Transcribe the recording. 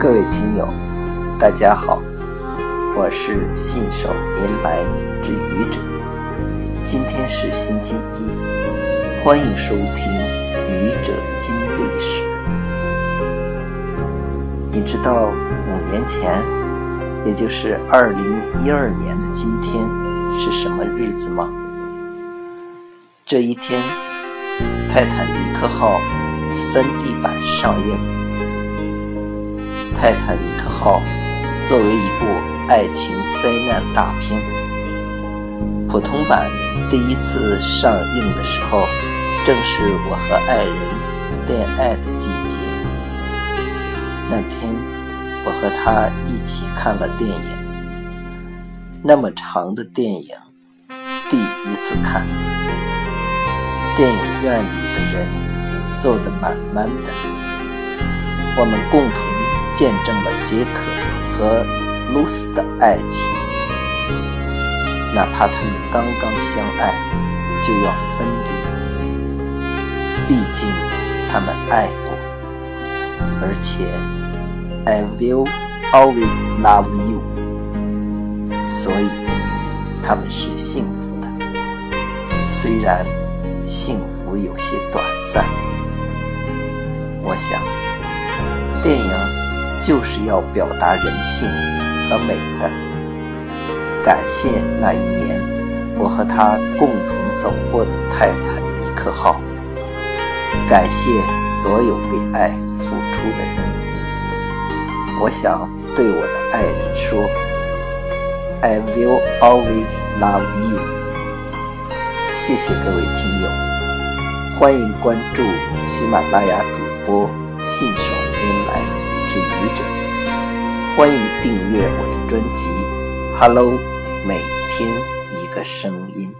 各位听友，大家好，我是信手拈来之愚者。今天是星期一，欢迎收听《愚者经历史》。你知道五年前，也就是二零一二年的今天是什么日子吗？这一天，《泰坦尼克号》3D 版上映。《泰坦尼克号》作为一部爱情灾难大片，普通版第一次上映的时候，正是我和爱人恋爱的季节。那天，我和他一起看了电影。那么长的电影，第一次看，电影院里的人坐得满满的，我们共同。见证了杰克和露丝的爱情，哪怕他们刚刚相爱就要分离，毕竟他们爱过，而且 I will always love you，所以他们是幸福的，虽然幸福有些短暂。我想，电影。就是要表达人性和美的。感谢那一年我和他共同走过的泰坦尼克号，感谢所有为爱付出的人。我想对我的爱人说：“I will always love you。”谢谢各位听友，欢迎关注喜马拉雅主播信。欢迎订阅我的专辑《Hello》，每天一个声音。